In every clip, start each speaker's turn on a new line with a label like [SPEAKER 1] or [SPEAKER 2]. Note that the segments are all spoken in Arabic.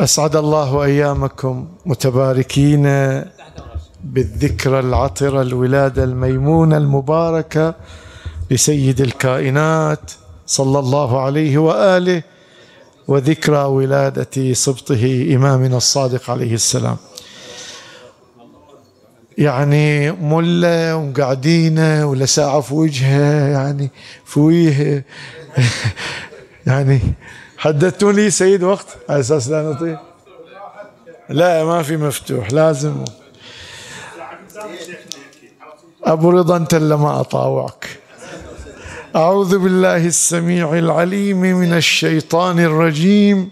[SPEAKER 1] أسعد الله أيامكم متباركين بالذكرى العطره الولادة الميمونة المباركة لسيد الكائنات صلى الله عليه وآله وذكرى ولادة سبطه إمامنا الصادق عليه السلام. يعني ملة وقاعدين ولا ساعة في وجهه يعني فويه يعني حددتوني سيد وقت؟ على أساس لا نطيع. لا ما في مفتوح لازم. أبو رضا أنت اللي ما أطاوعك. أعوذ بالله السميع العليم من الشيطان الرجيم.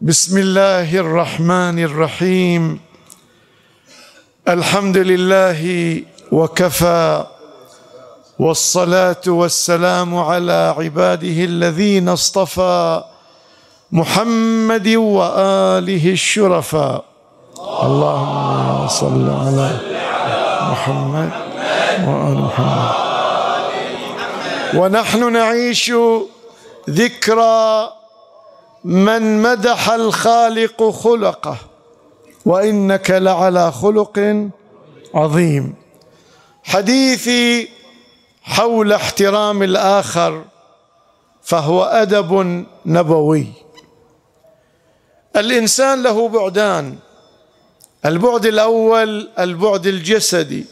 [SPEAKER 1] بسم الله الرحمن الرحيم. الحمد لله وكفى والصلاة والسلام على عباده الذين اصطفى محمد وآله الشرفاء. اللهم صل على محمد وآل محمد. ونحن نعيش ذكرى من مدح الخالق خلقه وإنك لعلى خلق عظيم. حديثي حول احترام الآخر فهو أدب نبوي. الإنسان له بعدان البعد الأول البعد الجسدي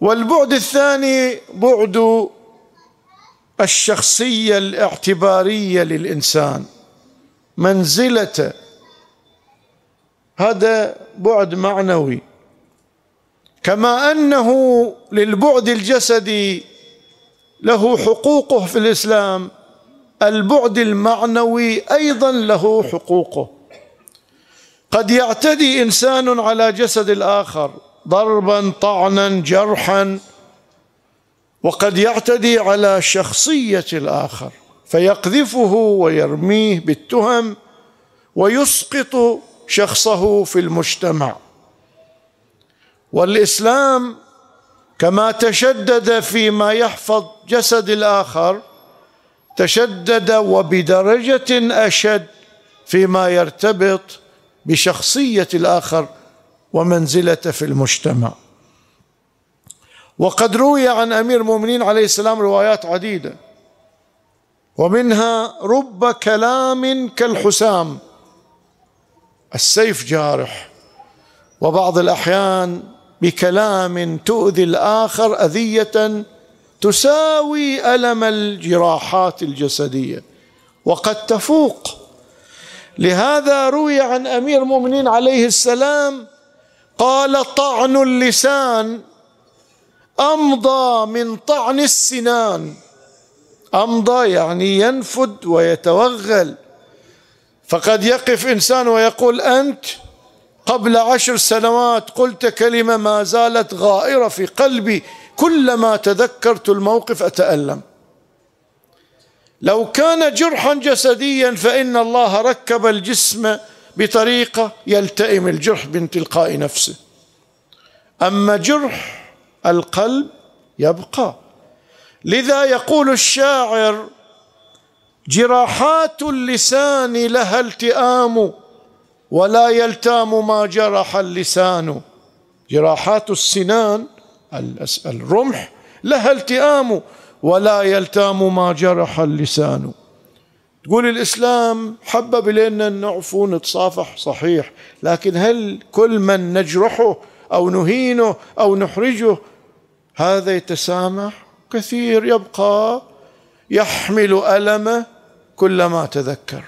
[SPEAKER 1] والبعد الثاني بعد الشخصية الاعتبارية للإنسان منزلته. هذا بعد معنوي. كما أنه للبعد الجسدي له حقوقه في الإسلام البعد المعنوي أيضا له حقوقه. قد يعتدي إنسان على جسد الآخر ضربا طعنا جرحا وقد يعتدي على شخصية الآخر فيقذفه ويرميه بالتهم ويسقط شخصه في المجتمع. والإسلام كما تشدد فيما يحفظ جسد الآخر تشدد وبدرجة أشد فيما يرتبط بشخصية الآخر ومنزلته في المجتمع. وقد روي عن أمير المؤمنين عليه السلام روايات عديدة ومنها رب كلام كالحسام السيف جارح وبعض الأحيان بكلام تؤذي الآخر أذية تساوي ألم الجراحات الجسدية. وقد تفوق. لهذا روي عن أمير المؤمنين عليه السلام قال طعن اللسان أمضى من طعن السنان. أمضى يعني ينفد ويتوغل. فقد يقف إنسان ويقول أنت قبل عشر سنوات قلت كلمة ما زالت غائرة في قلبي كلما تذكرت الموقف أتألم. لو كان جرحا جسديا فإن الله ركب الجسم بطريقة يلتئم الجرح من تلقاء نفسه. أما جرح القلب يبقى. لذا يقول الشاعر جراحات اللسان لها التئام ولا يلتام ما جرح اللسان. جراحات السنان الرمح لها التئام ولا يلتام ما جرح اللسان. تقول الإسلام حبب إلينا نعفو ونتصافح صحيح لكن هل كل من نجرحه أو نهينه أو نحرجه هذا يتسامح؟ كثير يبقى يحمل ألمه كلما تذكر.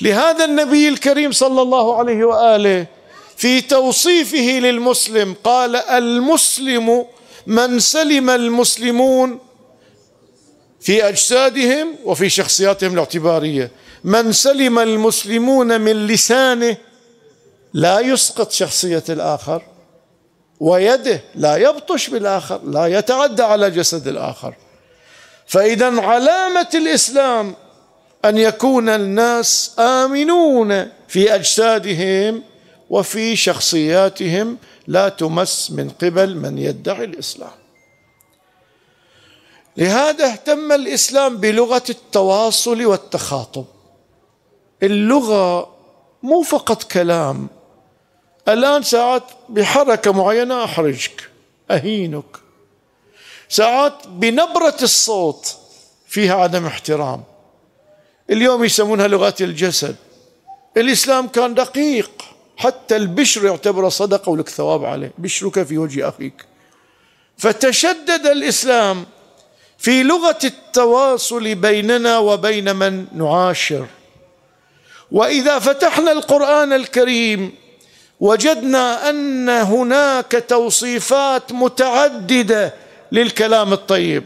[SPEAKER 1] لهذا النبي الكريم صلى الله عليه وآله في توصيفه للمسلم قال المسلم من سلم المسلمون في أجسادهم وفي شخصياتهم الاعتبارية. من سلم المسلمون من لسانه لا يسقط شخصية الآخر ويده لا يبطش بالآخر لا يتعدى على جسد الآخر. فإذا علامة الإسلام أن يكون الناس آمنون في أجسادهم وفي شخصياتهم لا تمس من قبل من يدعي الإسلام. لهذا اهتم الإسلام بلغة التواصل والتخاطب. اللغة مو فقط كلام. الآن ساعات بحركة معينة أحرجك أهينك. ساعات بنبرة الصوت فيها عدم احترام. اليوم يسمونها لغات الجسد. الإسلام كان دقيق. حتى البشر يعتبر صدقة ولك ثواب عليه. بشرك في وجه أخيك. فتشدد الإسلام في لغة التواصل بيننا وبين من نعاشر. وإذا فتحنا القرآن الكريم وجدنا أن هناك توصيفات متعددة للكلام الطيب.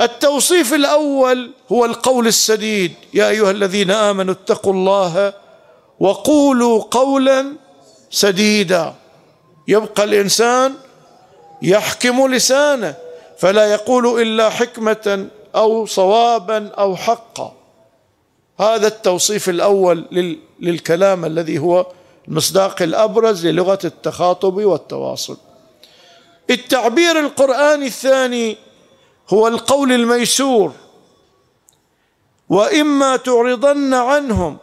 [SPEAKER 1] التوصيف الأول هو القول السديد. يا أيها الذين آمنوا اتقوا الله وقولوا قولا سديدا. يبقى الإنسان يحكم لسانه فلا يقول إلا حكمة أو صوابا أو حقا. هذا التوصيف الأول للكلام الذي هو المصداق الأبرز للغة التخاطب والتواصل. التعبير القرآني الثاني هو القول الميسور. وإما تعرضن عنهم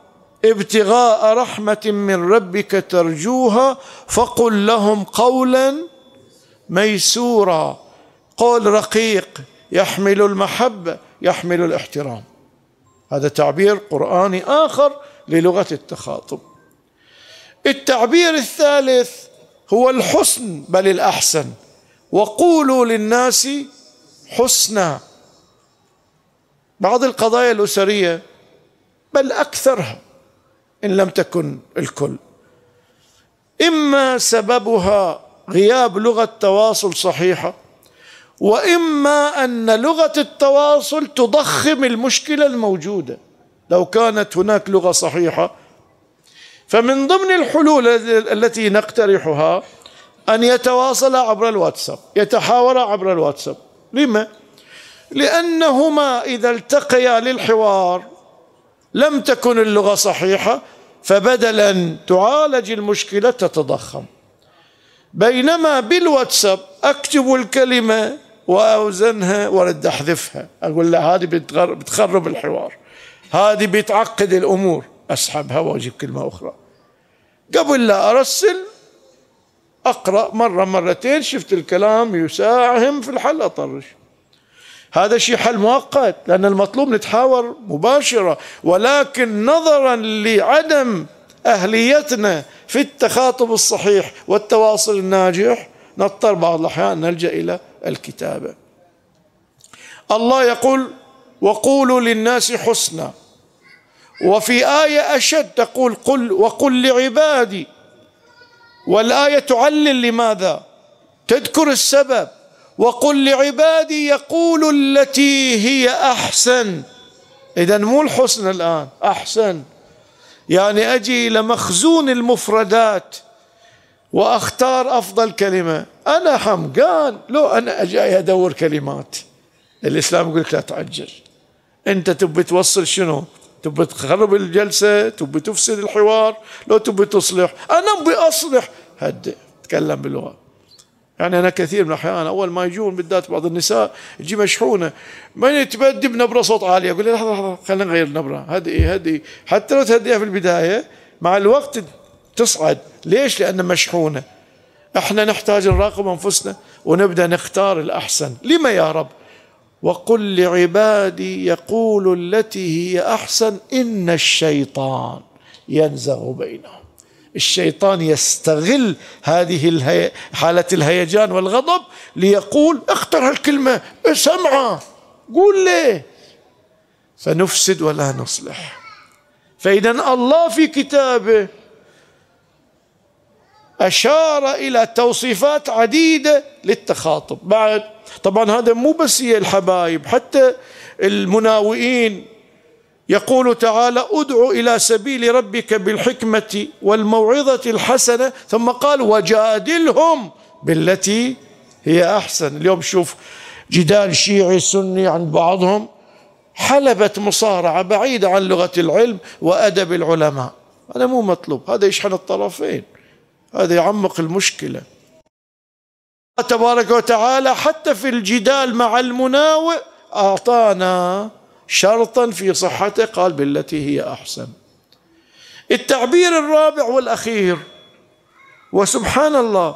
[SPEAKER 1] ابتغاء رحمة من ربك ترجوها فقل لهم قولا ميسورا. قول رقيق يحمل المحبة يحمل الاحترام. هذا تعبير قراني آخر للغة التخاطب. التعبير الثالث هو الحسن بل الأحسن. وقولوا للناس حسنى. بعض القضايا الأسرية بل أكثرها إن لم تكن الكل. إما سببها غياب لغة تواصل صحيحة وإما أن لغة التواصل تضخم المشكلة الموجودة. لو كانت هناك لغة صحيحة فمن ضمن الحلول التي نقترحها أن يتواصل عبر الواتساب يتحاور عبر الواتساب. لما؟ لأنهما إذا التقيا للحوار لم تكن اللغة صحيحة فبدلا تعالج المشكلة تتضخم. بينما بالواتساب أكتب الكلمة وأوزنها وارد احذفها أقول له هذه بتخرب الحوار هذه بتعقد الأمور أسحبها وأجيب كلمة أخرى. قبل لا أرسل أقرأ مرة مرتين شفت الكلام يساهم في الحل أطرش. هذا شيء حل مؤقت لأن المطلوب نتحاور مباشرة ولكن نظرا لعدم أهليتنا في التخاطب الصحيح والتواصل الناجح نضطر بعض الأحيان نلجأ إلى الكتابة. الله يقول وقولوا للناس حسنا. وفي آية أشد تقول قل وقل لعبادي والآية تعلل لماذا؟ تذكر السبب. وقل لعبادي يقول التي هي أحسن. اذا مو الحسن الآن أحسن. يعني أجي إلى مخزون المفردات وأختار أفضل كلمة. أنا حمقان. لو أنا أجي أدور كلمات. الإسلام يقول لك لا تعجل. أنت تبي توصل شنو؟ تبي تخرب الجلسة تبي تفسد الحوار لو تبي تصلح. أنا أبي أصلح. هدئ تكلم باللغة. يعني أنا كثير من الأحيان أول ما يجون بالذات بعض النساء تجي مشحونة. من تبدي بنبرة صوت عالية؟ أقول لها لحظة لحظة خلينا نغير النبره هدئي هدئي حتى لو تهديها في البداية مع الوقت تصعد. ليش؟ لأن مشحونة. إحنا نحتاج نراقب أنفسنا ونبدأ نختار الأحسن. لما يا رب؟ وقل لعبادي يقول التي هي أحسن إن الشيطان ينزغ بينهم. الشيطان يستغل هذه الهي... حالة الهيجان والغضب ليقول اختر هالكلمة اسمعها قول ليه فنفسد ولا نصلح. فإذا الله في كتابه أشار إلى توصيفات عديدة للتخاطب. بعد طبعا هذا مو بس هي الحبايب حتى المناوئين يقول تعالى ادع إلى سبيل ربك بالحكمة والموعظة الحسنة ثم قال وجادلهم بالتي هي أحسن. اليوم شوف جدال شيعي سني عن بعضهم حلبة مصارعة بعيدة عن لغة العلم وأدب العلماء. هذا مو مطلوب هذا يشحن الطرفين هذا يعمق المشكلة. تبارك وتعالى حتى في الجدال مع المناوئ أعطانا شرطا في صحته قال بالتي هي أحسن. التعبير الرابع والأخير وسبحان الله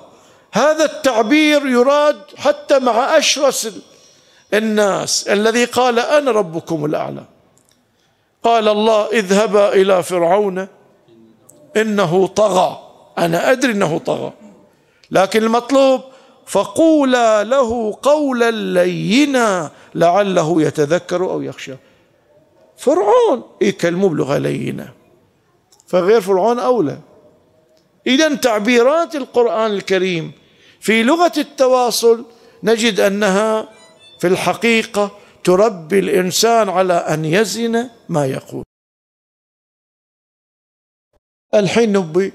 [SPEAKER 1] هذا التعبير يراد حتى مع أشرس الناس الذي قال أنا ربكم الأعلى. قال الله اذهبا إلى فرعون إنه طغى. أنا أدري إنه طغى لكن المطلوب فقولا له قولا لينا لعله يتذكر أو يخشى. فرعون يكلموا بلغه لينه فغير فرعون أولى. اذا تعبيرات القرآن الكريم في لغة التواصل نجد أنها في الحقيقة تربي الإنسان على أن يزن ما يقول. الحين نبي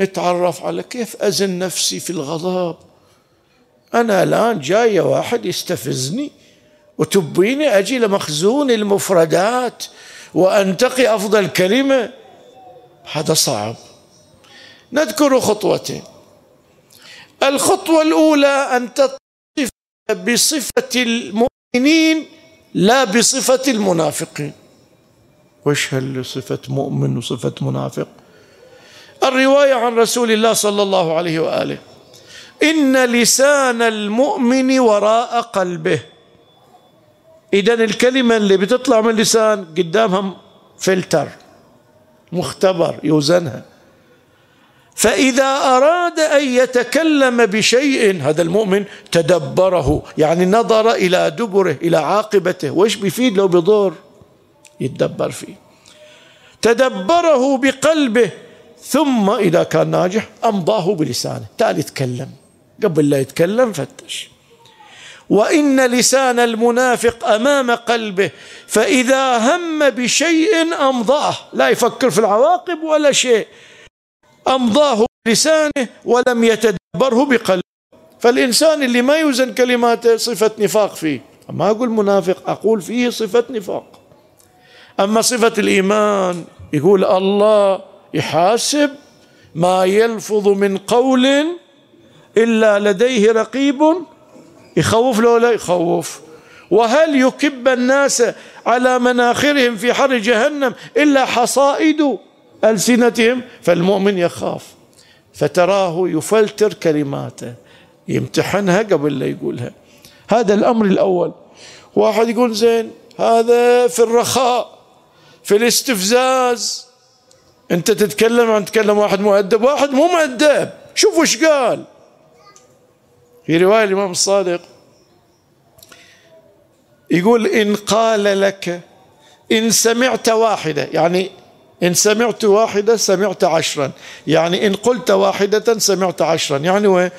[SPEAKER 1] نتعرف على كيف أزن نفسي في الغضب. أنا الآن جاي واحد يستفزني وتبيني أجي لمخزون المفردات وأنتقي أفضل كلمة. هذا صعب. نذكر خطوتين. الخطوة الأولى أن تتصف بصفة المؤمنين لا بصفة المنافقين. وش هل صفة مؤمن وصفة منافق؟ الرواية عن رسول الله صلى الله عليه وآله. إن لسان المؤمن وراء قلبه. اذا الكلمة اللي بتطلع من اللسان قدامها فلتر مختبر يوزنها. فإذا أراد أن يتكلم بشيء هذا المؤمن تدبره يعني نظر إلى دبره إلى عاقبته. وإيش بيفيد؟ لو بضر يتدبر فيه. تدبره بقلبه ثم إذا كان ناجح أمضاه بلسانه. تعال يتكلم قبل لا يتكلم فتش. وإن لسان المنافق أمام قلبه فإذا هم بشيء أمضاه. لا يفكر في العواقب ولا شيء. أمضاه بلسانه ولم يتدبره بقلبه. فالإنسان اللي ما يوزن كلماته صفة نفاق فيه ما أقول منافق أقول فيه صفة نفاق. أما صفة الإيمان يقول الله يحاسب ما يلفظ من قول إلا لديه رقيب يخوف له لا يخوف. وهل يكب الناس على مناخرهم في حر جهنم إلا حصائد ألسنتهم؟ فالمؤمن يخاف. فتراه يفلتر كلماته يمتحنها قبل لا يقولها. هذا الأمر الأول. واحد يقول زين هذا في الرخاء في الاستفزاز. أنت تتكلم عن تكلم واحد مؤدب واحد مو مؤدب. شوف وش قال. في رواية الإمام الصادق يقول إن قال لك إن سمعت واحدة يعني إن سمعت واحدة سمعت عشرا يعني إن قلت واحدة سمعت عشرا يعني وين؟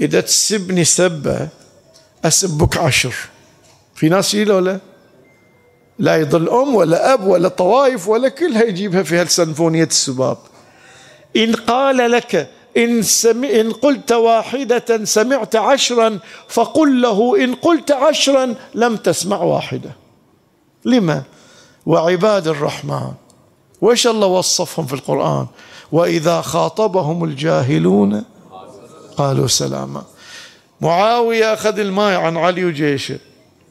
[SPEAKER 1] إذا تسبني سبة أسبك عشر. في ناس يجي لا؟ لا يضل أم ولا أب ولا طوائف ولا كلها يجيبها في هالسنفونية السباب. إن قال لك إن, سمع إن قلت واحدة سمعت عشرا فقل له إن قلت عشرا لم تسمع واحدة. لما؟ وعباد الرحمن وإيش الله وصفهم في القرآن؟ وإذا خاطبهم الجاهلون قالوا سلاما. معاوية أخذ الماء عن علي وجيشه.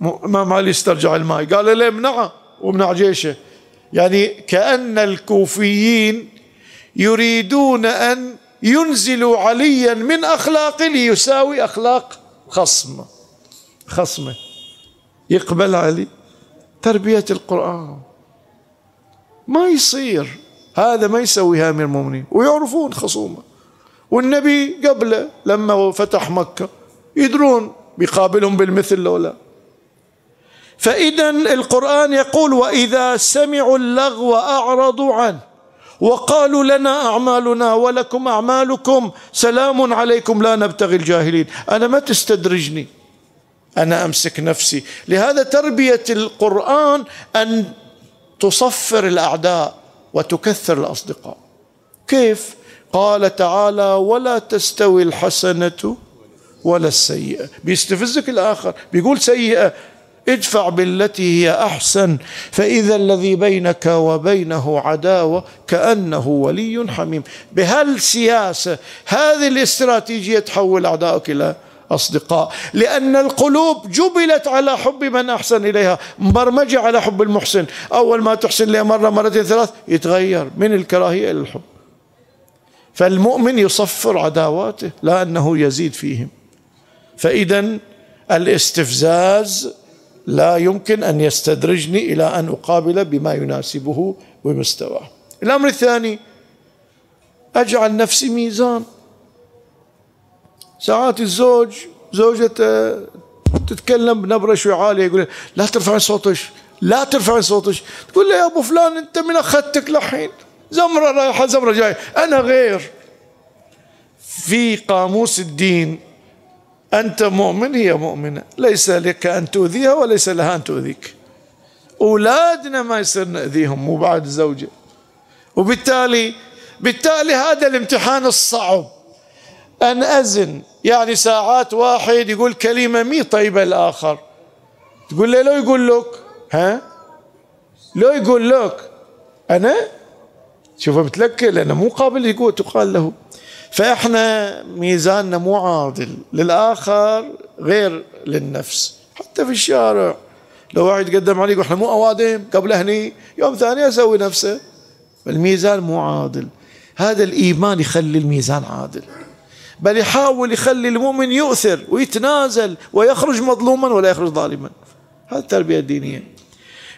[SPEAKER 1] إمام علي استرجع الماء. قال له امنعه وامنع جيشه. يعني كأن الكوفيين يريدون أن ينزل عليا من أخلاق ليساوي أخلاق خصم. خصمه يقبل علي تربية القرآن. ما يصير. هذا ما يسويها أمير المؤمنين. ويعرفون خصومه. والنبي قبله لما فتح مكة يدرون بيقابلهم بالمثل لو لا. فإذا القرآن يقول وإذا سمعوا اللغو أعرضوا عنه. وقالوا لنا أعمالنا ولكم أعمالكم. سلام عليكم لا نبتغي الجاهلين. أنا ما تستدرجني. أنا أمسك نفسي. لهذا تربية القرآن أن تصفر الأعداء وتكثر الأصدقاء. كيف؟ قال تعالى ولا تستوي الحسنة ولا السيئة. بيستفزك الآخر. بيقول سيئة. ادفع بالتي هي أحسن فإذا الذي بينك وبينه عداوة كأنه ولي حميم. بهالسياسه هذه الاستراتيجية تحول اعدائك إلى أصدقاء. لأن القلوب جبلت على حب من أحسن إليها. مبرمجة على حب المحسن. أول ما تحسن له مرة مرتين ثلاث يتغير من الكراهية إلى الحب. فالمؤمن يصفر عداواته لا أنه يزيد فيهم. فإذا الاستفزاز لا يمكن أن يستدرجني إلى أن أقابل بما يناسبه ومستواه. الأمر الثاني أجعل نفسي ميزان. ساعات الزوج زوجته تتكلم بنبرة شوي عالية يقول لا ترفعي صوتك لا ترفعي صوتك. تقول له يا أبو فلان أنت من أخذتك لحين؟ زمرة رايحة زمرة جاية. أنا غير. في قاموس الدين أنت مؤمن هي مؤمنة. ليس لك أن تؤذيها وليس لها أن تؤذيك. أولادنا ما يصير نأذيهم مو بعد الزوجة وبالتالي بالتالي هذا الامتحان الصعب. أن أزن يعني ساعات واحد يقول كلمة مي طيبة الآخر. تقول له لو يقول لك ها؟ لو يقول لك أنا؟ شوف متلكل أنا مو قابل يقول تقال له. فإحنا ميزاننا مو عادل للآخر غير للنفس. حتى في الشارع لو واحد يقدم عليك وإحنا مو أوادم قبل هني يوم ثاني أسوي نفسه. الميزان مو عادل. هذا الإيمان يخلي الميزان عادل. بل يحاول يخلي المؤمن يؤثر ويتنازل ويخرج مظلوما ولا يخرج ظالما. هذه التربية الدينية.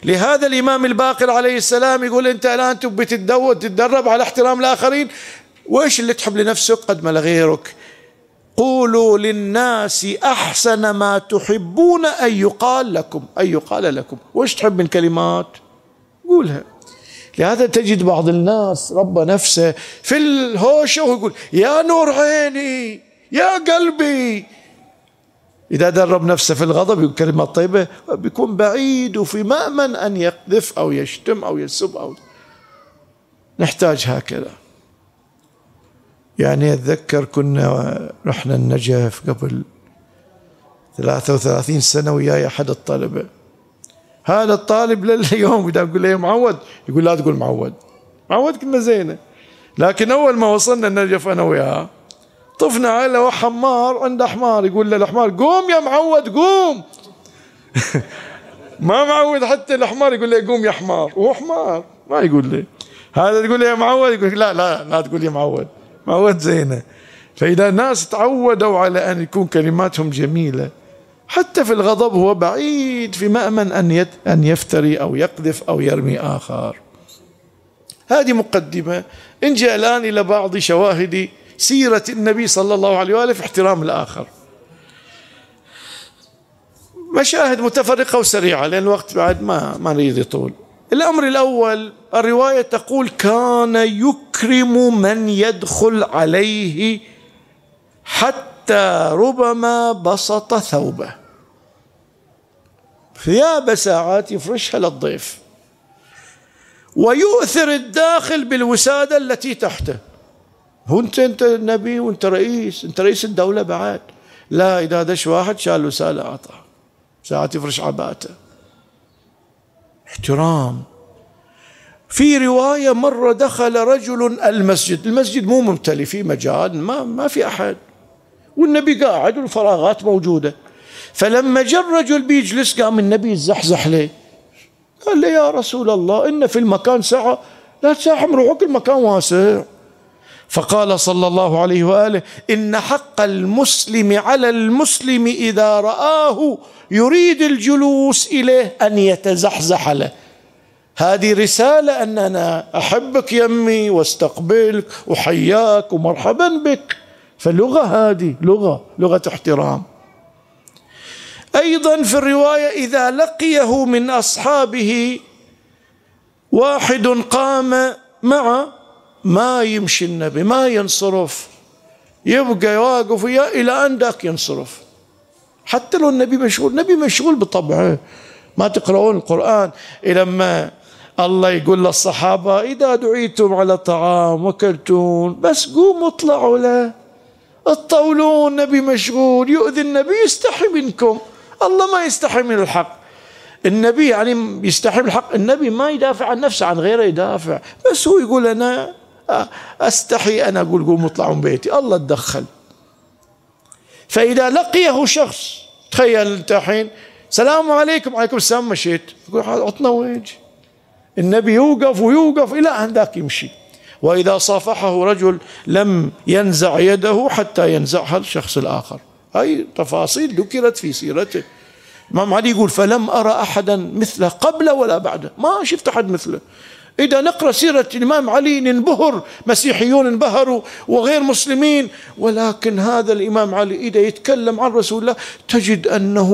[SPEAKER 1] لهذا الإمام الباقر عليه السلام يقول أنت الآن تبي تتدرب على احترام الآخرين؟ وإيش اللي تحب لنفسك قد ما لغيرك؟ قولوا للناس أحسن ما تحبون أن يقال لكم أن يقال لكم. وإيش تحب من كلمات؟ قولها. لهذا تجد بعض الناس ربى نفسه في الهوشة ويقول يا نور عيني يا قلبي. إذا درب نفسه في الغضب يقول كلمات طيبة بيكون بعيد وفي مأمن أن يقذف أو يشتم أو يسب أو نحتاج هكذا. يعني أتذكر كنا رحنا النجف قبل 33 سنة وياي أحد الطلبة. هذا الطالب لليوم إذا أقول له معود. يقول لا تقول معود. معود كنا زينة. لكن أول ما وصلنا النجف أنا وياه طفنا على حمار عنده حمار يقول له الحمار قوم يا معود قوم. ما معود حتى الحمار يقول له قوم يا حمار. وهو حمار ما يقول لي هذا تقول يا معود. يقول لا لا لا تقول يا معود. معود زينة. فإذا الناس تعودوا على أن يكون كلماتهم جميلة حتى في الغضب هو بعيد في مأمن أن أن يفتري أو يقذف أو يرمي آخر. هذه مقدمة. نجي الآن إلى بعض شواهد سيرة النبي صلى الله عليه وآله في احترام الآخر. مشاهد متفرقة وسريعة لأن الوقت بعد ما ما نريد يطول. الأمر الأول الرواية تقول كان يكرم من يدخل عليه حتى ربما بسط ثوبه. ثياب ساعات يفرشها للضيف. ويؤثر الداخل بالوسادة التي تحته. هو انت أنت نبي وأنت رئيس أنت رئيس الدولة بعد. لا إذا دش واحد شال وسالة أعطاه. ساعات يفرش عباته. احترام. في رواية مرة دخل رجل المسجد المسجد مو ممتلي في مجال ما, ما في أحد. والنبي قاعد والفراغات موجودة. فلما جاء الرجل بيجلس قام النبي يزحزح له قال له يا رسول الله إن في المكان سعة لا تزاحم روحك المكان واسع. فقال صلى الله عليه وآله إن حق المسلم على المسلم إذا رآه يريد الجلوس إليه أن يتزحزح له. هذه رسالة ان أنا احبك يمي واستقبلك وحياك ومرحبا بك. فاللغة هذه لغة لغة احترام. أيضا في الرواية إذا لقيه من أصحابه واحد قام مع ما يمشي النبي ما ينصرف. يبقى واقف وياه إلى أن ذاك ينصرف. حتى لو النبي مشغول النبي مشغول بطبعه. ما تقرؤون القرآن. إلى ما الله يقول للصحابة إذا دعيتم على طعام وكلتون بس قوموا اطلعوا له. تطولون النبي مشغول. يؤذي النبي يستحي منكم. الله ما يستحي من الحق. النبي يعني يستحي من الحق. النبي ما يدافع عن نفسه عن غيره يدافع. بس هو يقول أنا أستحي أنا أقول قوموا اطلعوا من بيتي. الله تدخل. فإذا لقيه شخص تخيل أنت الحين السلام عليكم عليكم السلام مشيت. يقول عطنا وجه. النبي يوقف ويوقف إلى أن ذاك يمشي. وإذا صافحه رجل لم ينزع يده حتى ينزعها الشخص الآخر. هاي تفاصيل ذكرت في سيرته. الإمام علي يقول فلم أرى أحدا مثله قبله ولا بعده. ما شفت أحد مثله. إذا نقرأ سيرة الإمام علي ننبهر مسيحيون انبهروا وغير مسلمين ولكن هذا الإمام علي إذا يتكلم عن رسول الله تجد أنه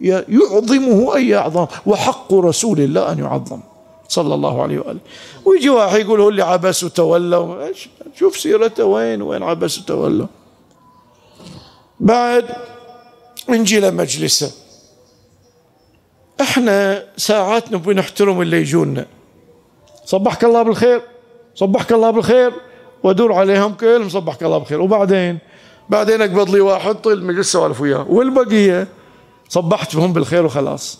[SPEAKER 1] يعظمه أي أعظم وحق رسول الله أن يعظم صلى الله عليه وآله. ويجي واحد يقول هو اللي عبس وتولى شوف سيرته وين وين عبس وتولى. بعد نجي لمجلسه إحنا ساعات نبي نحترم اللي يجونا. صبحك الله بالخير صبحك الله بالخير وادور عليهم كلهم صبحك الله بالخير. وبعدين بعدين اقبض لي واحد طيل المجلس سوالف وياه. والبقية صبحت بهم بالخير وخلاص.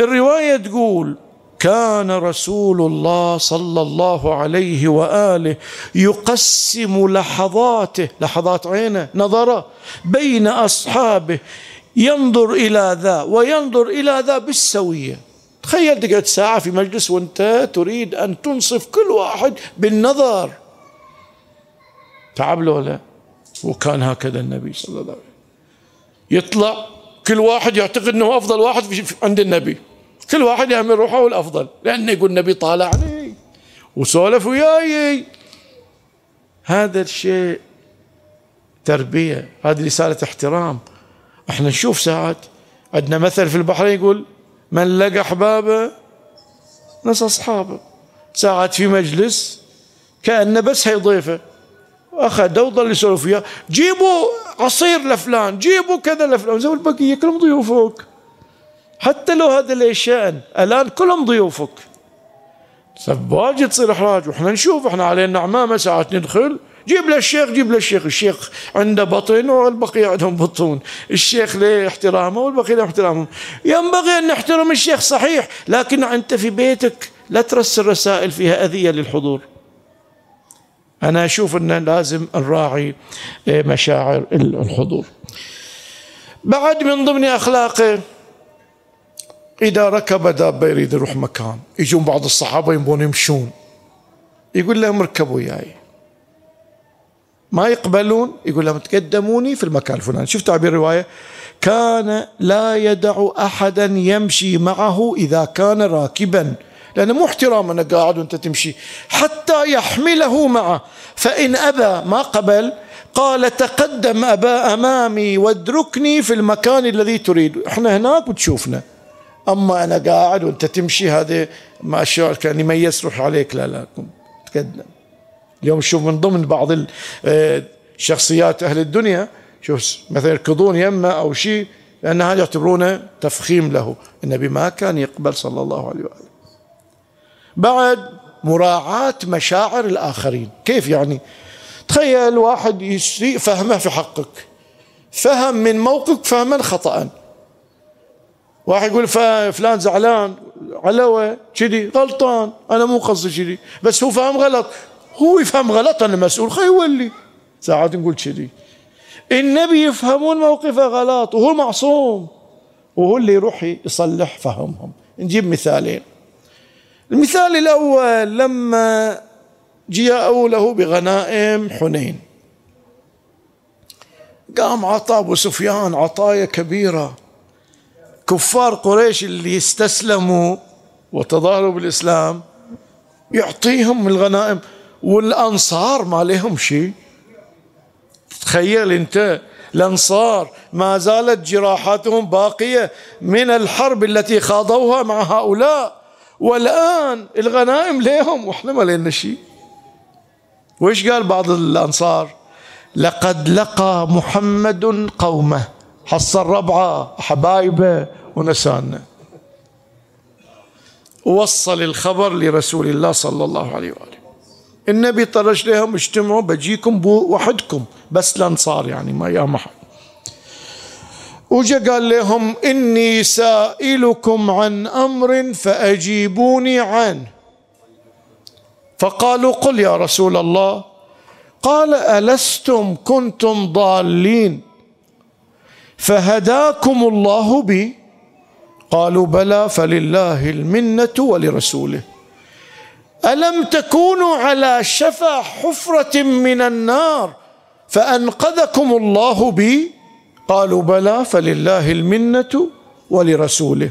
[SPEAKER 1] الرواية تقول كان رسول الله صلى الله عليه وآله يقسم لحظاته لحظات عينه نظره بين أصحابه ينظر إلى ذا وينظر إلى ذا بالسوية. تخيل تقعد ساعة في مجلس وانت تريد أن تنصف كل واحد بالنظر. تعب له لا؟ وكان هكذا النبي صلى الله عليه وسلم. يطلع كل واحد يعتقد إنه أفضل واحد عند النبي. كل واحد يعمل روحه الأفضل. لأنه يقول النبي طالعني وسولف وياي. هذا الشيء تربية. هذه رسالة احترام. إحنا نشوف ساعات عندنا مثل في البحرين يقول من لقى أحبابه ناس أصحابه. ساعات في مجلس كانه بس هي ضيفه اخذ وظل يسولف وياه جيبوا عصير لفلان جيبوا كذا لفلان. زي البقيه كلهم ضيوفك. حتى لو هذا ليش شأن الآن كلهم ضيوفك. طيب واجد تصير إحراج وإحنا نشوف إحنا علينا عمامة ساعات ندخل. جيب له الشيخ جيب له الشيخ. الشيخ عنده بطن والبقية عندهم بطون. الشيخ له احترامه والبقية له احترامه ينبغي أن نحترم الشيخ صحيح لكن أنت في بيتك لا ترسل رسائل فيها أذية للحضور. أنا أشوف أن لازم نراعي آه، مشاعر الحضور. بعد من ضمن أخلاقه إذا ركب دابة يريد يروح مكان. يجون بعض الصحابة يبون يمشون. يقول لهم اركبوا وياي. ما يقبلون يقول لهم تقدموني في المكان الفلاني. شوف تعبير الرواية كان لا يدع أحدا يمشي معه إذا كان راكبا. لأنه مو احترام أنا قاعد وأنت تمشي. حتى يحمله معه. فإن أبى ما قبل قال تقدم أبا أمامي وادركني في المكان الذي تريد. إحنا هناك وتشوفنا. أما أنا قاعد وأنت تمشي هذه ما أشعر كان يميز روح عليك. لا لا تقدم. اليوم نشوف من ضمن بعض الشخصيات أهل الدنيا شوف مثلا يركضون يمه أو شيء لأن هذا يعتبرونه تفخيم له. النبي ما كان يقبل صلى الله عليه وآله. بعد مراعاة مشاعر الآخرين. كيف يعني؟ تخيل واحد يسيء فهمه في حقك. فهم من موقف فهما خطأ. واحد يقول فلان زعلان علوه كذي غلطان أنا مو قصدي كذي. بس هو فهم غلط. هو يفهم غلط أنا مسؤول. خي يولي ساعات نقول كذي. النبي يفهمون موقفه غلط وهو معصوم وهو اللي يروح يصلح فهمهم. نجيب مثالين. المثال الأول لما جاءوا له بغنائم حنين. قام عطى أبو سفيان عطايا كبيرة. كفار قريش اللي استسلموا وتظاهروا بالإسلام يعطيهم الغنائم. والأنصار ما لهم شيء. تخيل أنت الأنصار ما زالت جراحاتهم باقية من الحرب التي خاضوها مع هؤلاء. والآن الغنائم لهم وإحنا ما لنا شيء. وإيش قال بعض الأنصار؟ لقد لقى محمد قومه حصل ربعه حبايبه ونسانا. ووصل الخبر لرسول الله صلى الله عليه وآله. النبي طرش لهم اجتمعوا بجيكم وحدكم. بس الأنصار يعني ما يا محد وجا قال لهم إني سائلكم عن أمر فأجيبوني عنه فقالوا قل يا رسول الله. قال ألستم كنتم ضالين؟ فهداكم الله بي. قالوا بلى فلله المنة ولرسوله. ألم تكونوا على شفا حفرة من النار فأنقذكم الله بي؟ قالوا بلى فلله المنة ولرسوله.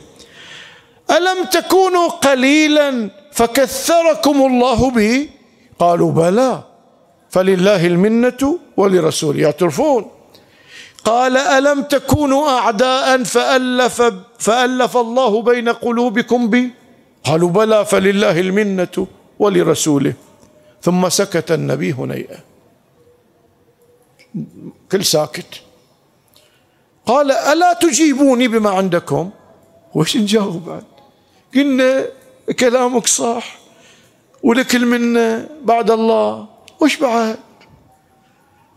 [SPEAKER 1] ألم تكونوا قليلا فكثركم الله به قالوا بلى فلله المنة ولرسوله. يعترفون قال ألم تكونوا اعداء فألف فألف الله بين قلوبكم بي؟ قالوا بلى فلله المنة ولرسوله. ثم سكت النبي هنيئه كل ساكت. قال ألا تجيبوني بما عندكم؟ وش نجاوب بعد؟ قلنا كلامك صح ولك المنة بعد الله. وش بعد؟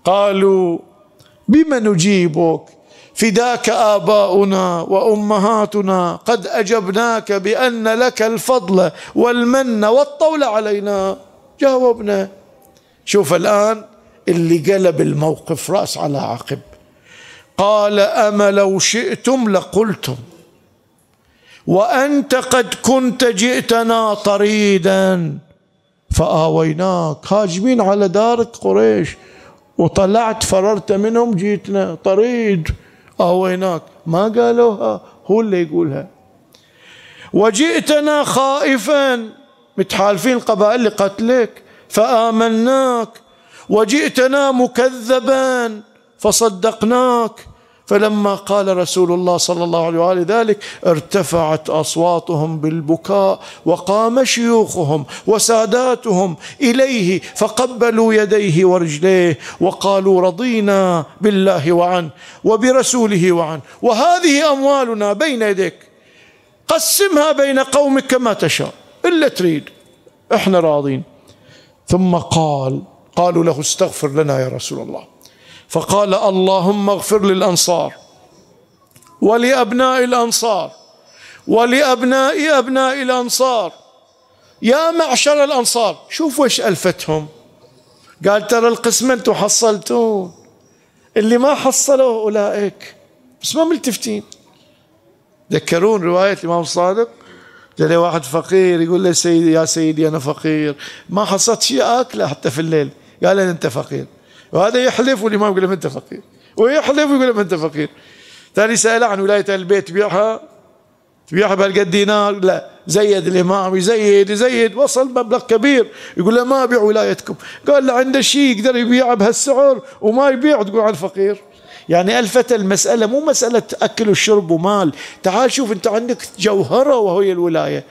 [SPEAKER 1] قالوا بما نجيبك فداك آباؤنا وأمهاتنا قد أجبناك بأن لك الفضل والمن والطول علينا. جاوبنا. شوف الآن اللي قلب الموقف رأس على عقب. قال اما لو شئتم لقلتم. وأنت قد كنت جئتنا طريدا. فآويناك. هاجمين على دار قريش. وطلعت فررت منهم جيتنا. طريد. آويناك ما قالوها هو اللي يقولها وجئتنا خائفا متحالفين القبائل لقتلك فآمناك. وجئتنا مكذبا فصدقناك. فلما قال رسول الله صلى الله عليه وآله ذلك ارتفعت أصواتهم بالبكاء وقام شيوخهم وساداتهم إليه فقبلوا يديه ورجليه وقالوا رضينا بالله وعنه وبرسوله وعنه وهذه أموالنا بين يديك. قسمها بين قومك كما تشاء إلا تريد. إحنا راضين. ثم قال قالوا له استغفر لنا يا رسول الله. فقال اللهم اغفر للأنصار ولأبناء الأنصار ولأبناء أبناء الأنصار. يا معشر الأنصار شوفوا إيش ألفتهم. قال ترى القسمة أنتم حصلتون. اللي ما حصلوا أولئك. بس ما ملتفتين. ذكرون رواية الإمام الصادق؟ جاء واحد فقير يقول له سيدي يا سيدي أنا فقير. ما حصلت شيء أكله حتى في الليل. قال أنت فقير. وهذا يحلف والإمام يقول له أنت فقير. ويحلف ويقول له أنت فقير. ثاني سأله عن ولاية البيت تبيعها؟ تبيعها بهالقد دينار؟ لا. زيد الإمام يزيد يزيد وصل مبلغ كبير. يقول له ما أبيع ولايتكم. قال له عنده شيء يقدر يبيعها بهالسعر وما يبيع تقول عن فقير. يعني ألفت المسألة مو مسألة أكل وشرب ومال. تعال شوف أنت عندك جوهرة وهي الولاية.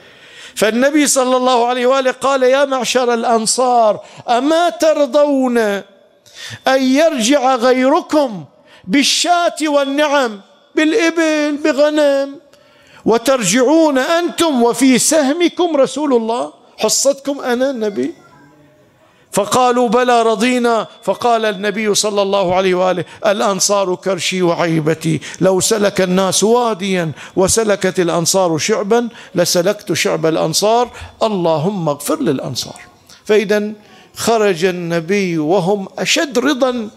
[SPEAKER 1] فالنبي صلى الله عليه وآله قال يا معشر الأنصار أما ترضون أن يرجع غيركم بالشاة والنعم بالإبل بغنم. وترجعون أنتم وفي سهمكم رسول الله حصتكم أنا النبي. فقالوا بلى رضينا. فقال النبي صلى الله عليه وآله الأنصار كرشي وعيبتي. لو سلك الناس واديا وسلكت الأنصار شعبا لسلكت شعب الأنصار. اللهم اغفر للأنصار. فاذا خرج النبي وهم أشد رضا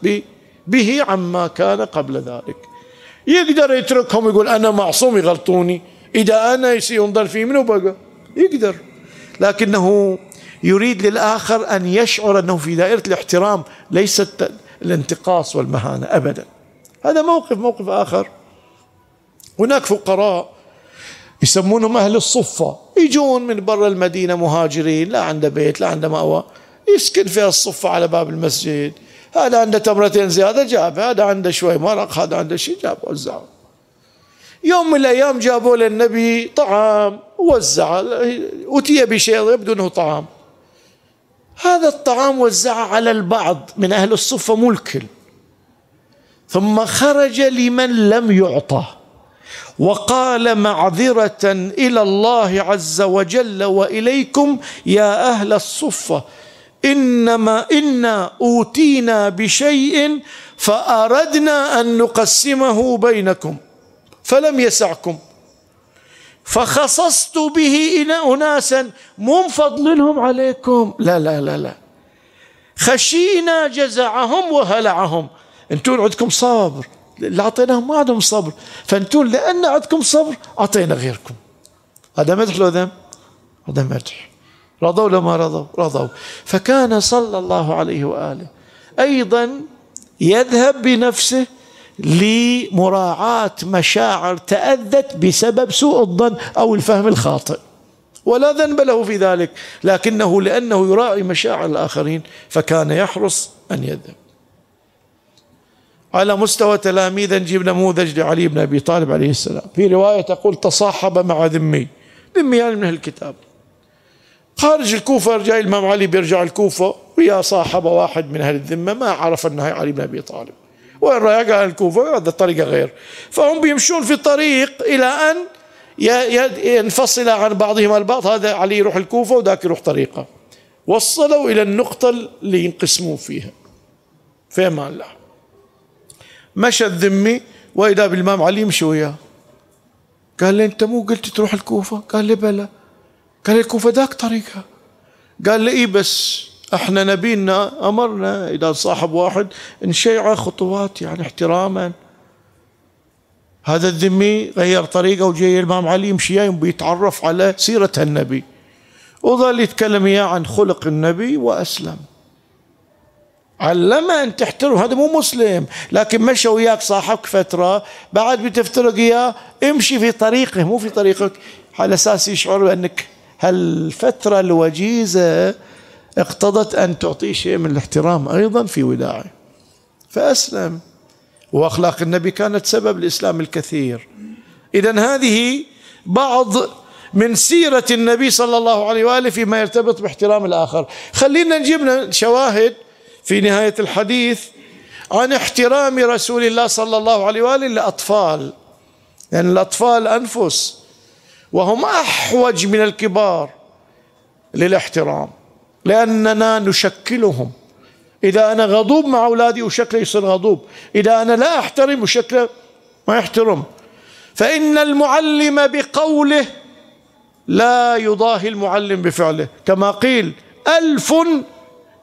[SPEAKER 1] به عما كان قبل ذلك. يقدر يتركهم يقول أنا معصوم يغلطوني. إذا أنا يصير ينظر في منه بقى. يقدر. لكنه يريد للآخر أن يشعر أنه في دائرة الاحترام ليست الانتقاص والمهانة أبدا. هذا موقف موقف آخر. هناك فقراء يسمونهم أهل الصفة. يجون من برا المدينة مهاجرين لا عنده بيت لا عنده مأوى. يسكن فيها الصفة على باب المسجد. هذا عنده تمرتين زيادة جاب. هذا عنده شوي مرق هذا عنده شيء جاب وزعه يوم من الأيام جابوا للنبي طعام وزع. أتي بشيء يبدو أنه طعام. هذا الطعام وزعه على البعض من أهل الصفة مو الكل ثم خرج لمن لم يعطه. وقال معذرة إلى الله عز وجل وإليكم يا أهل الصفة إنما إنا أوتينا بشيء فأردنا أن نقسمه بينكم فلم يسعكم. فخصصت به أناسا مو مفضلهم عليكم. لا لا لا لا. خشينا جزعهم وهلعهم. أنتم عندكم صبر. اللي أعطيناهم ما عندهم صبر. فأنتم لأن عندكم صبر أعطينا غيركم. هذا مدح لو ذم؟ هذا مدح. رضوا ولا ما رضوا رضوا. فكان صلى الله عليه وآله أيضا يذهب بنفسه لمراعاة مشاعر تأذت بسبب سوء الظن أو الفهم الخاطئ. ولا ذنب له في ذلك لكنه لأنه يراعي مشاعر الآخرين فكان يحرص أن يذهب. على مستوى تلاميذ نجيب نموذج لعلي بن أبي طالب عليه السلام. في رواية تقول تصاحب مع ذمي ذمي يعني من الكتاب. خارج الكوفة رجع الإمام علي بيرجع الكوفة ويا صاحب واحد من أهل الذمة ما عرف أنه علي بن أبي طالب. وين رايح؟ قال الكوفة هذا طريقة غير. فهم بيمشون في طريق إلى أن ينفصل عن بعضهم البعض. هذا علي يروح الكوفة وذاك يروح طريقة. وصلوا إلى النقطة اللي ينقسمون فيها. في أمان الله مشى الذمي وإذا بالإمام علي يمشي وياه. قال لي أنت مو قلت تروح الكوفة؟ قال لي بلى. قال الكوفة ذاك طريقها قال لي إيه بس إحنا نبينا أمرنا إذا صاحب واحد نشيعه خطوات يعني احتراما. هذا الذمي غير طريقة وجاي الإمام علي يمشي بيتعرف على سيرة النبي. وظل يتكلم اياه عن خلق النبي وأسلم. علمه أن تحترم هذا مو مسلم لكن مشى وياك صاحبك فترة بعد بتفترق اياه امشي في طريقه مو في طريقك. على أساس يشعر بأنك هالفتره الوجيزة اقتضت أن تعطيه شيء من الاحترام أيضا في وداعه فأسلم. وأخلاق النبي كانت سبب الإسلام الكثير. إذا هذه بعض من سيرة النبي صلى الله عليه وآله فيما يرتبط باحترام الآخر. خلينا نجيب شواهد في نهاية الحديث عن احترام رسول الله صلى الله عليه وآله للأطفال. لأن يعني الأطفال أنفس. وهم أحوج من الكبار للاحترام لأننا نشكلهم. إذا أنا غضوب مع أولادي وشكله يصير غضوب. إذا أنا لا أحترم وشكله ما يحترم. فإن المعلم بقوله لا يضاهي المعلم بفعله. كما قيل ألف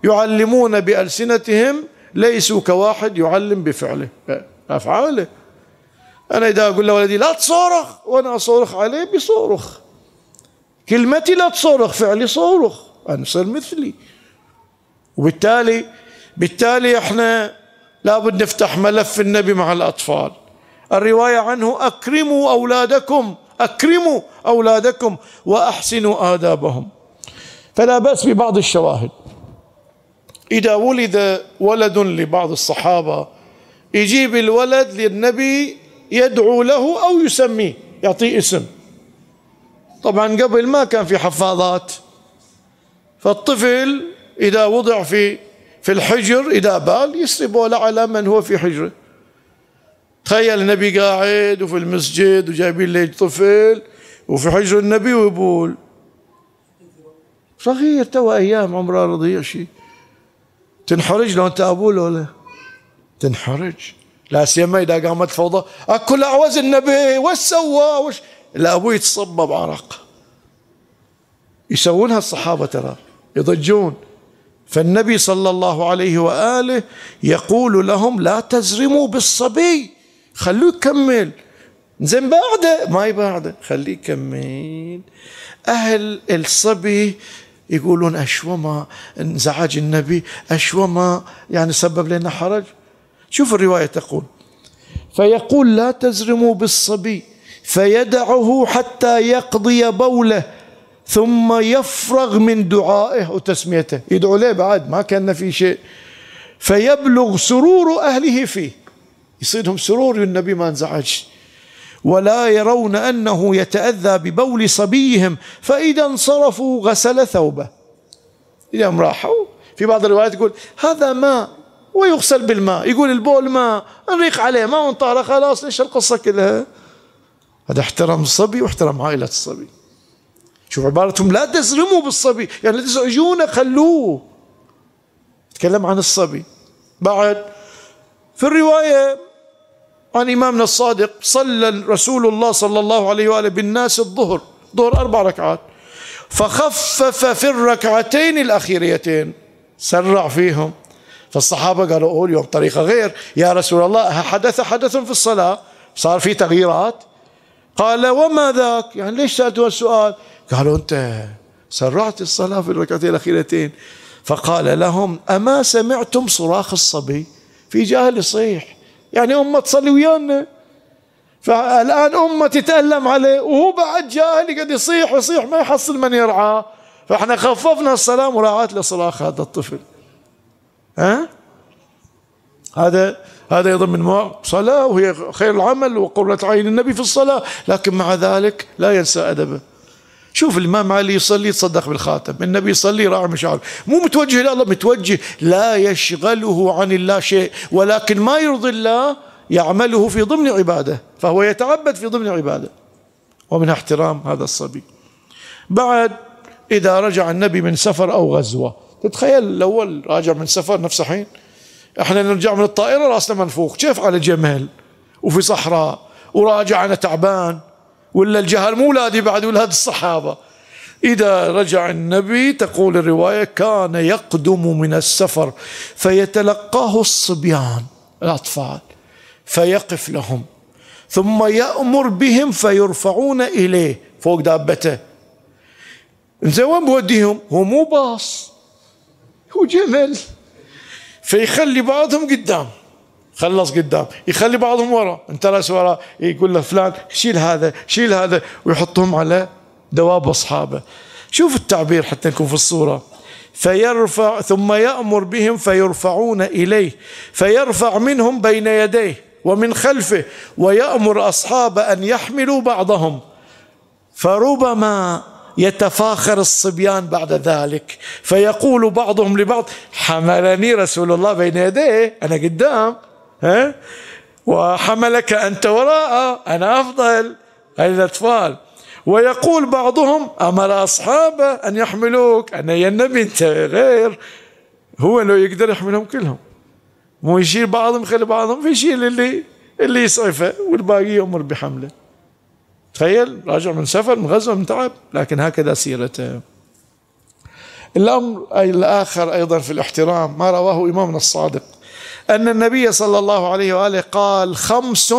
[SPEAKER 1] يعلمون بألسنتهم ليسوا كواحد يعلم بفعله. أفعاله. أنا إذا أقول لولدي لا تصورخ وأنا أصورخ عليه بصورخ كلمتي لا تصورخ فعلي صورخ أن يصير مثلي. وبالتالي بالتالي إحنا لابد نفتح ملف النبي مع الأطفال. الرواية عنه أكرموا أولادكم أكرموا أولادكم وأحسنوا آدابهم. فلا بأس ببعض الشواهد. إذا ولد ولد لبعض الصحابة يجيب الولد للنبي يدعو له أو يسميه يعطيه اسم. طبعا قبل ما كان في حفاظات. فالطفل إذا وضع في في الحجر إذا بال يسرب ولا على من هو في حجره. تخيل النبي قاعد وفي المسجد وجايبين له طفل وفي حجر النبي ويبول. صغير تو أيام عمره رضيع شيء تنحرج لو أنت أبوه ولا تنحرج. لا سيما إذا قامت فوضى. أكل أعوز النبي وش سوى وش لا أبوه يتصبب عرق يسوونها الصحابة ترى يضجون. فالنبي صلى الله عليه وآله يقول لهم لا تزرموا بالصبي خلوه يكمل. زين بعده؟ ما يبعده خليه يكمل. أهل الصبي يقولون أشوما انزعاج النبي أشوما يعني سبب لنا حرج. شوف الرواية تقول. فيقول لا تزرموا بالصبي فيدعه حتى يقضي بوله ثم يفرغ من دعائه وتسميته. يدعو ليه بعد؟ ما كان في شيء. فيبلغ سرور أهله فيه. يصيدهم سرور النبي ما انزعج ولا يرون أنه يتأذى ببول صبيهم فإذا انصرفوا غسل ثوبه. إذا راحوا. في بعض الروايات يقول هذا ماء ويغسل بالماء يقول البول ماء نريق عليه ما انطار خلاص ليش القصة كلها؟ هذا احترم الصبي واحترم عائلة الصبي. شوف عبارتهم لا تزرموا بالصبي يعني لا تزعجونه خلوه. تكلم عن الصبي. بعد في الرواية عن إمامنا الصادق صلى رسول الله صلى الله عليه وآله بالناس الظهر ظهر أربع ركعات. فخفف في الركعتين الأخيرتين سرع فيهم. فالصحابة قالوا أول يوم طريقة غير يا رسول الله حدث حدث في الصلاة؟ صار في تغييرات؟ قال وما ذاك؟ يعني ليش سألتوا السؤال؟ قالوا أنت سرعت الصلاة في الركعتين الأخيرتين. فقال لهم أما سمعتم صراخ الصبي؟ في جاهل يصيح. يعني أمة تصلي ويانا. فالآن أمة تتألم عليه وهو بعد جاهل قد يصيح ويصيح ما يحصل من يرعاه. فإحنا خففنا الصلاة مراعاة لصراخ هذا الطفل. ها؟ هذا هذا أيضا من صلاة وهي خير العمل وقرة عين النبي في الصلاة لكن مع ذلك لا ينسى أدبه شوف الإمام علي يصلي يتصدق بالخاتم النبي يصلي راعي مشاعر. مو متوجه إلى الله متوجه لا يشغله عن الله شيء ولكن ما يرضي الله يعمله في ضمن عبادة فهو يتعبد في ضمن عبادة. ومن احترام هذا الصبي. بعد إذا رجع النبي من سفر أو غزوة تتخيل الأول راجع من سفر نفس الحين. إحنا نرجع من الطائرة راسنا منفوخ. كيف على جمل وفي صحراء وراجع أنا تعبان. ولا الجهل مو ولادي بعد ولاد الصحابة. إذا رجع النبي تقول الرواية كان يقدم من السفر فيتلقاه الصبيان الأطفال فيقف لهم. ثم يأمر بهم فيرفعون إليه. فوق دابته. زين وين بوديهم؟ هو مو باص. هو جمل فيخلي بعضهم قدام. خلص قدام. يخلي بعضهم ورا. انت راس ورا يقول له فلان شيل هذا شيل هذا. ويحطهم على دواب أصحابه. شوف التعبير حتى نكون في الصورة. فيرفع ثم يأمر بهم فيرفعون إليه. فيرفع منهم بين يديه ومن خلفه ويأمر أصحاب أن يحملوا بعضهم. فربما يتفاخر الصبيان بعد ذلك فيقول بعضهم لبعض حملني رسول الله بين يديه أنا قدام ها؟ وحملك أنت وراءه أنا أفضل. هذه الأطفال. ويقول بعضهم أمر أصحابه أن يحملوك أنا يا النبي أنت غير. هو لو يقدر يحملهم كلهم. مو يشيل بعضهم يخلي بعضهم فيشيل اللي اللي يسعفه والباقي يأمر بحمله. تخيل راجع من سفر من غزوة من تعب لكن هكذا سيرته الأمر الآخر أيضا في الاحترام ما رواه إمامنا الصادق أن النبي صلى الله عليه وآله قال خمس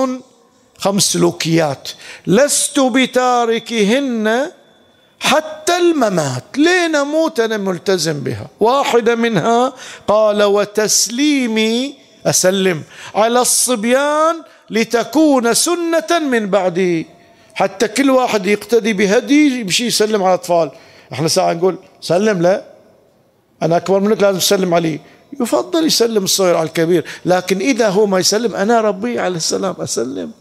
[SPEAKER 1] خمس سلوكيات لست بتاركهن حتى الممات لين أموت أنا ملتزم بها. واحدة منها قال وتسليمي أسلم على الصبيان لتكون سنة من بعدي. حتى كل واحد يقتدي بهدي يمشي يسلم على الأطفال. إحنا ساعة نقول سلم لا. أنا أكبر منك لازم تسلم علي. يفضل يسلم الصغير على الكبير لكن إذا هو ما يسلم أنا ربي عليه السلام أسلم.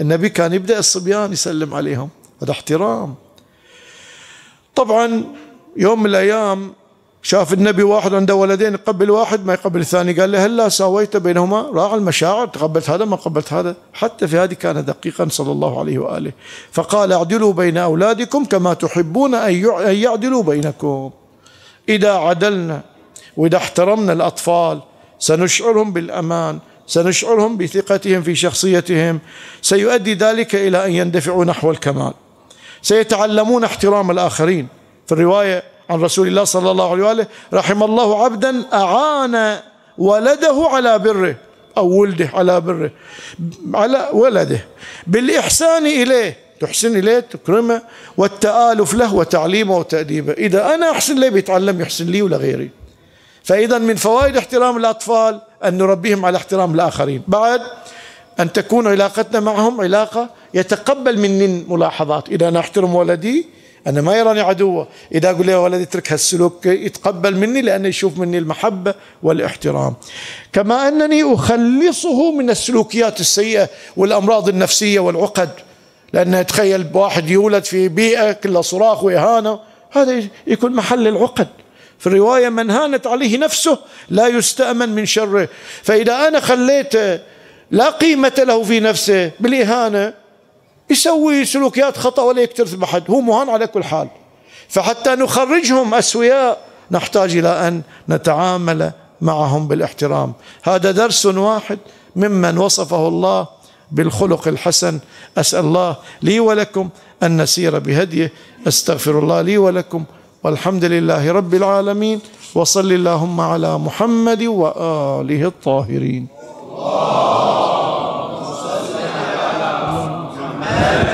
[SPEAKER 1] النبي كان يبدأ الصبيان يسلم عليهم هذا احترام. طبعا يوم من الأيام شاف النبي واحد عنده ولدين يقبل واحد ما يقبل الثاني. قال له هلا ساويت بينهما؟ راعى المشاعر تقبلت هذا ما قبلت هذا. حتى في هذه كان دقيقا صلى الله عليه وآله. فقال اعدلوا بين أولادكم كما تحبون أن يعدلوا بينكم. إذا عدلنا وإذا احترمنا الأطفال سنشعرهم بالأمان سنشعرهم بثقتهم في شخصيتهم. سيؤدي ذلك إلى أن يندفعوا نحو الكمال. سيتعلمون احترام الآخرين. في الرواية عن رسول الله صلى الله عليه وآله رحم الله عبدا أعان ولده على بره أو ولده على بره على ولده بالإحسان إليه تحسن إليه تكرمه والتآلف له وتعليمه وتأديبه. إذا أنا أحسن لي بيتعلم يحسن لي ولغيري فإذا من فوائد احترام الأطفال أن نربيهم على احترام الآخرين. بعد أن تكون علاقتنا معهم علاقة يتقبل مني الملاحظات إذا أنا أحترم ولدي أنا ما يراني عدوة. إذا أقول له ولدي اترك هالسلوك يتقبل مني لأنه يشوف مني المحبة والاحترام. كما أنني أخلصه من السلوكيات السيئة والأمراض النفسية والعقد. لأنه تخيل واحد يولد في بيئة كلها صراخ وإهانة هذا يكون محل العقد. في الرواية من هانت عليه نفسه لا يستأمن من شره. فإذا أنا خليته لا قيمة له في نفسه بالإهانة يسوي سلوكيات خطأ ولا يكترث بحد هو مهان على كل حال. فحتى نخرجهم أسوياء نحتاج إلى أن نتعامل معهم بالإحترام. هذا درس واحد ممن وصفه الله بالخلق الحسن. أسأل الله لي ولكم أن نسير بهديه. أستغفر الله لي ولكم. والحمد لله رب العالمين. وصل اللهم على محمد وآله الطاهرين.
[SPEAKER 2] السلام